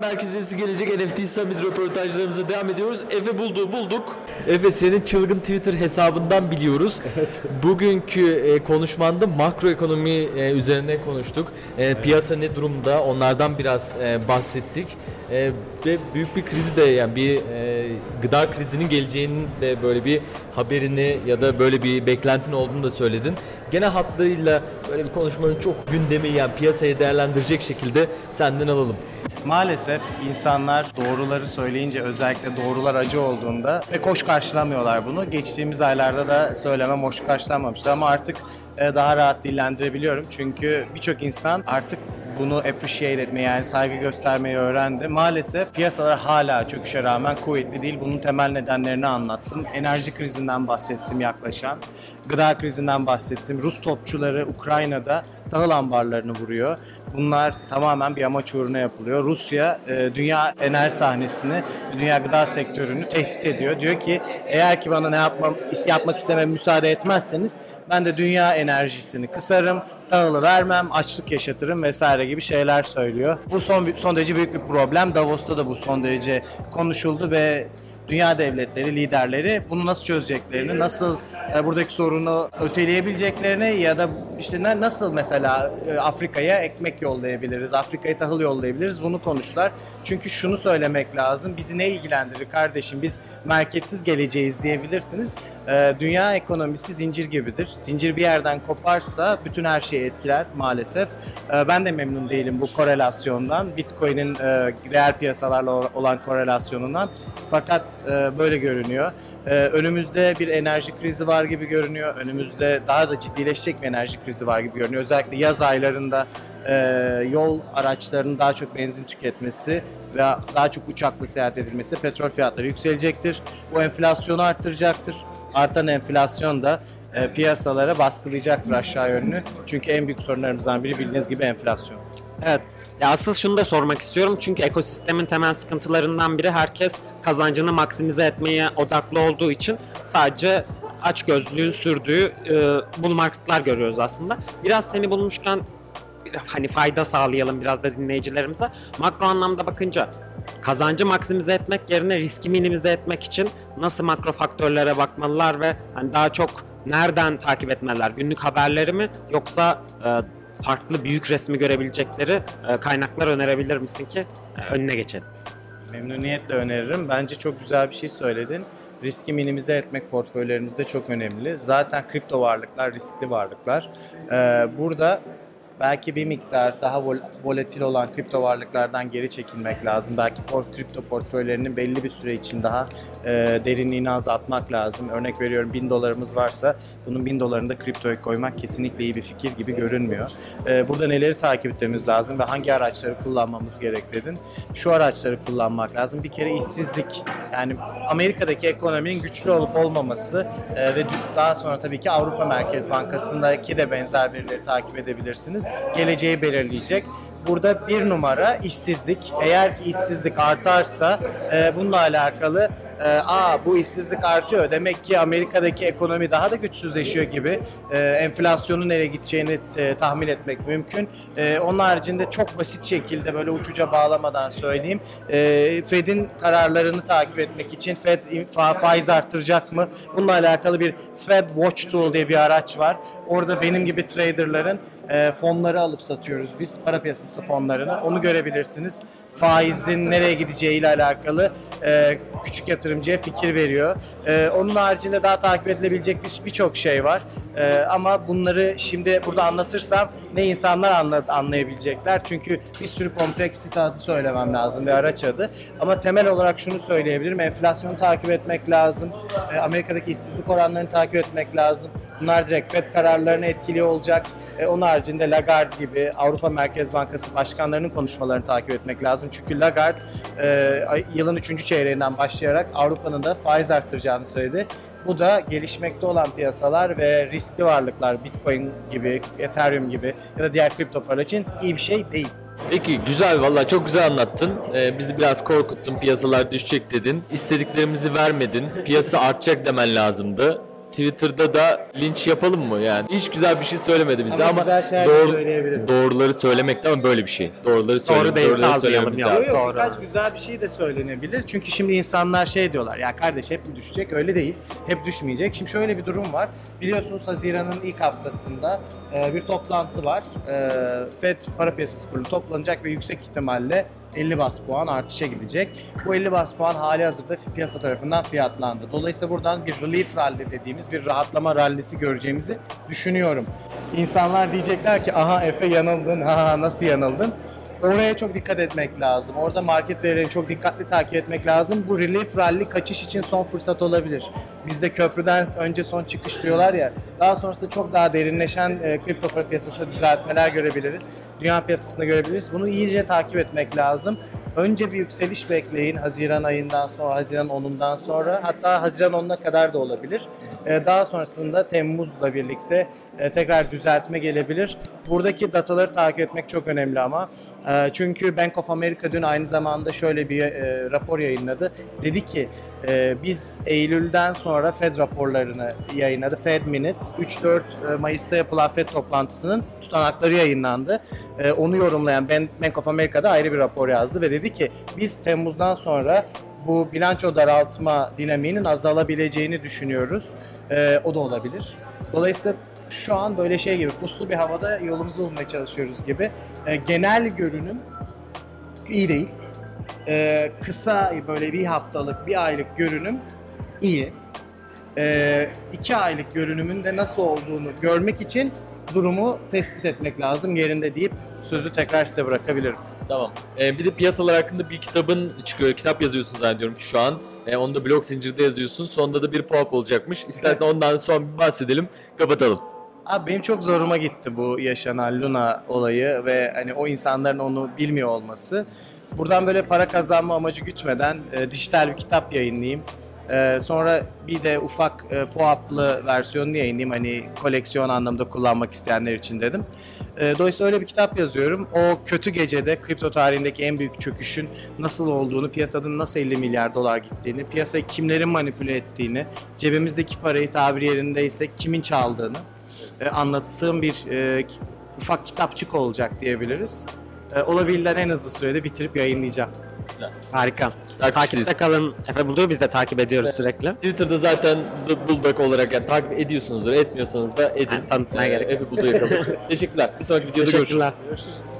Merkezesi gelecek NFT Summit röportajlarımıza devam ediyoruz. Efe bulduğu bulduk. Efe senin çılgın Twitter hesabından biliyoruz. Bugünkü e, konuşmanda makroekonomi e, üzerine konuştuk. E, Piyasa ne durumda onlardan biraz e, bahsettik. E, ve büyük bir kriz de yani bir e, gıda krizinin geleceğinin de böyle bir haberini ya da böyle bir beklentin olduğunu da söyledin. Genel hatlarıyla böyle bir konuşmanın çok gündemi yani piyasayı değerlendirecek şekilde senden alalım. Maalesef insanlar doğruları söyleyince özellikle doğrular acı olduğunda pek hoş karşılamıyorlar bunu. Geçtiğimiz aylarda da söylemem hoş karşılanmamıştı ama artık e, daha rahat dillendirebiliyorum. Çünkü birçok insan artık bunu appreciate etmeyi yani saygı göstermeyi öğrendi. Maalesef piyasalar hala çöküşe rağmen kuvvetli değil. Bunun temel nedenlerini anlattım. Enerji krizinden bahsettim yaklaşan. Gıda krizinden bahsettim. Rus topçuları Ukrayna'da tahıl ambarlarını vuruyor. Bunlar tamamen bir amaç uğruna yapılıyor. Rusya e, dünya enerji sahnesini, dünya gıda sektörünü tehdit ediyor. Diyor ki eğer ki bana ne yapmam, yapmak istemem müsaade etmezseniz ben de dünya enerjisini kısarım, tahılı vermem, açlık yaşatırım vesaire gibi şeyler söylüyor. Bu son son derece büyük bir problem. Davos'ta da bu son derece konuşuldu ve dünya devletleri, liderleri bunu nasıl çözeceklerini, nasıl e, buradaki sorunu öteleyebileceklerini ya da işte nasıl mesela e, Afrika'ya ekmek yollayabiliriz, Afrika'ya tahıl yollayabiliriz bunu konuştular. Çünkü şunu söylemek lazım, bizi ne ilgilendirir kardeşim biz marketsiz geleceğiz diyebilirsiniz. E, dünya ekonomisi zincir gibidir. Zincir bir yerden koparsa bütün her şeyi etkiler maalesef. Ben de memnun değilim bu korelasyondan, Bitcoin'in e, reel piyasalarla olan korelasyonundan. Fakat e, böyle görünüyor. E, önümüzde bir enerji krizi var gibi görünüyor. Önümüzde daha da ciddileşecek bir enerji krizi var gibi görünüyor. Özellikle yaz aylarında e, yol araçlarının daha çok benzin tüketmesi ve daha çok uçakla seyahat edilmesi petrol fiyatları yükselecektir. Bu enflasyonu artıracaktır. Artan enflasyon da piyasalara baskılayacaktır aşağı yönlü. Çünkü en büyük sorunlarımızdan biri bildiğiniz gibi enflasyon. Evet. Ya asıl şunu da sormak istiyorum çünkü ekosistemin temel sıkıntılarından biri herkes kazancını maksimize etmeye odaklı olduğu için sadece aç gözlüğün sürdüğü e, bull marketlar görüyoruz aslında. Biraz seni bulmuşken hani fayda sağlayalım biraz da dinleyicilerimize. Makro anlamda bakınca kazancı maksimize etmek yerine riski minimize etmek için nasıl makro faktörlere bakmalılar ve hani daha çok nereden takip etmeliler? Günlük haberleri mi yoksa e, farklı büyük resmi görebilecekleri e, kaynaklar önerebilir misin ki e, önüne geçelim? Memnuniyetle öneririm. Bence çok güzel bir şey söyledin. Riski minimize etmek portföylerimizde çok önemli. Zaten kripto varlıklar riskli varlıklar. Ee, burada belki bir miktar daha vol- volatil olan kripto varlıklardan geri çekilmek lazım. Belki port kripto portföylerinin belli bir süre için daha e, derinliğini azaltmak lazım. Örnek veriyorum 1000 dolarımız varsa bunun 1000 dolarını da kriptoya koymak kesinlikle iyi bir fikir gibi görünmüyor. E, burada neleri takip etmemiz lazım ve hangi araçları kullanmamız gerek dedin. Şu araçları kullanmak lazım. Bir kere işsizlik yani Amerika'daki ekonominin güçlü olup olmaması e, ve daha sonra tabii ki Avrupa Merkez Bankası'ndaki de benzer verileri takip edebilirsiniz geleceği belirleyecek. Burada bir numara işsizlik. Eğer ki işsizlik artarsa e, bununla alakalı e, aa bu işsizlik artıyor. Demek ki Amerika'daki ekonomi daha da güçsüzleşiyor gibi e, enflasyonun nereye gideceğini e, tahmin etmek mümkün. E, onun haricinde çok basit şekilde böyle uçuca bağlamadan söyleyeyim. E, Fed'in kararlarını takip etmek için Fed fa- faiz arttıracak mı? Bununla alakalı bir Fed Watch Tool diye bir araç var. Orada benim gibi traderların e, fonları alıp satıyoruz biz. Para piyasası fonlarını. Onu görebilirsiniz. Faizin nereye gideceği ile alakalı e, küçük yatırımcıya fikir veriyor. E, onun haricinde daha takip edilebilecek bir- birçok şey var. E, ama bunları şimdi burada anlatırsam ne insanlar anla, anlayabilecekler. Çünkü bir sürü kompleksite adı söylemem lazım ve araç adı. Ama temel olarak şunu söyleyebilirim. Enflasyonu takip etmek lazım. E, Amerika'daki işsizlik oranlarını takip etmek lazım. Bunlar direkt FED kararlarını etkili olacak. E, onun haricinde Lagarde gibi Avrupa Merkez Bankası başkanlarının konuşmalarını takip etmek lazım. Çünkü Lagarde e, yılın 3. çeyreğinden başlayarak Avrupa'nın da faiz arttıracağını söyledi. Bu da gelişmekte olan piyasalar ve riskli varlıklar Bitcoin gibi, Ethereum gibi ya da diğer kripto paralar için iyi bir şey değil. Peki güzel valla çok güzel anlattın. Ee, bizi biraz korkuttun piyasalar düşecek dedin. İstediklerimizi vermedin. Piyasa artacak demen lazımdı. Twitter'da da linç yapalım mı yani? Hiç güzel bir şey söylemedi bize ama, güzel şeyler de doğru, doğruları söylemekte ama böyle bir şey. Doğruları söyle, değilse doğruları almayalım söylememiz ya. lazım. Yok, Doğru. birkaç güzel bir şey de söylenebilir. Çünkü şimdi insanlar şey diyorlar. Ya kardeş hep mi düşecek? Öyle değil. Hep düşmeyecek. Şimdi şöyle bir durum var. Biliyorsunuz Haziran'ın ilk haftasında e, bir toplantı var. E, Fed para piyasası kurulu toplanacak ve yüksek ihtimalle 50 bas puan artışa gidecek. Bu 50 bas puan hali hazırda piyasa tarafından fiyatlandı. Dolayısıyla buradan bir relief rally dediğimiz bir rahatlama rallisi göreceğimizi düşünüyorum. İnsanlar diyecekler ki aha Efe yanıldın, ha nasıl yanıldın? Oraya çok dikkat etmek lazım. Orada market verilerini çok dikkatli takip etmek lazım. Bu relief rally kaçış için son fırsat olabilir. Bizde köprüden önce son çıkış diyorlar ya. Daha sonrasında çok daha derinleşen e, kripto para piyasasında düzeltmeler görebiliriz. Dünya piyasasında görebiliriz. Bunu iyice takip etmek lazım. Önce bir yükseliş bekleyin Haziran ayından sonra, Haziran 10'undan sonra hatta Haziran 10'una kadar da olabilir. E, Daha sonrasında Temmuz'la birlikte e, tekrar düzeltme gelebilir. Buradaki dataları takip etmek çok önemli ama. E, Çünkü Bank of America dün aynı zamanda şöyle bir e, rapor yayınladı. Dedi ki e, biz Eylül'den sonra Fed raporlarını yayınladı. Fed Minutes 3-4 e, Mayıs'ta yapılan Fed toplantısının tutanakları yayınlandı. Onu yorumlayan Bank of America'da ayrı bir rapor yazdı ve dedi ki biz Temmuz'dan sonra bu bilanço daraltma dinamiğinin azalabileceğini düşünüyoruz. E, o da olabilir. Dolayısıyla şu an böyle şey gibi puslu bir havada yolumuzu bulmaya çalışıyoruz gibi. E, genel görünüm iyi değil. E, kısa böyle bir haftalık, bir aylık görünüm iyi. E, iki aylık görünümün de nasıl olduğunu görmek için durumu tespit etmek lazım yerinde deyip sözü tekrar size bırakabilirim. Tamam. Ee, bir de piyasalar hakkında bir kitabın çıkıyor. Kitap yazıyorsun zannediyorum ki şu an. Ee, onu da blog zincirde yazıyorsun. Sonunda da bir pop olacakmış. İstersen ondan son bir bahsedelim. Kapatalım. Abi benim çok zoruma gitti bu yaşanan Luna olayı ve hani o insanların onu bilmiyor olması. Buradan böyle para kazanma amacı gütmeden e, dijital bir kitap yayınlayayım. E, sonra bir de ufak e, POAP'lı versiyonunu yayınlayayım hani koleksiyon anlamda kullanmak isteyenler için dedim. E, dolayısıyla öyle bir kitap yazıyorum. O kötü gecede kripto tarihindeki en büyük çöküşün nasıl olduğunu, piyasanın nasıl 50 milyar dolar gittiğini, piyasayı kimlerin manipüle ettiğini, cebimizdeki parayı tabiri yerindeyse kimin çaldığını e, anlattığım bir e, ufak kitapçık olacak diyebiliriz. E, olabildiğinden en hızlı sürede bitirip yayınlayacağım. Harika. Takipçisiyiz. Takipte kalın. Efe Bulduğu biz de takip ediyoruz sürekli. Twitter'da zaten The Bulldog olarak yani takip ediyorsunuz. Etmiyorsanız da edin. Yani tanıtmaya Ee, gerek. Efe Bulldog'u yakalım. Teşekkürler. Bir sonraki videoda görüşürüz. Teşekkürler. Görüşürüz.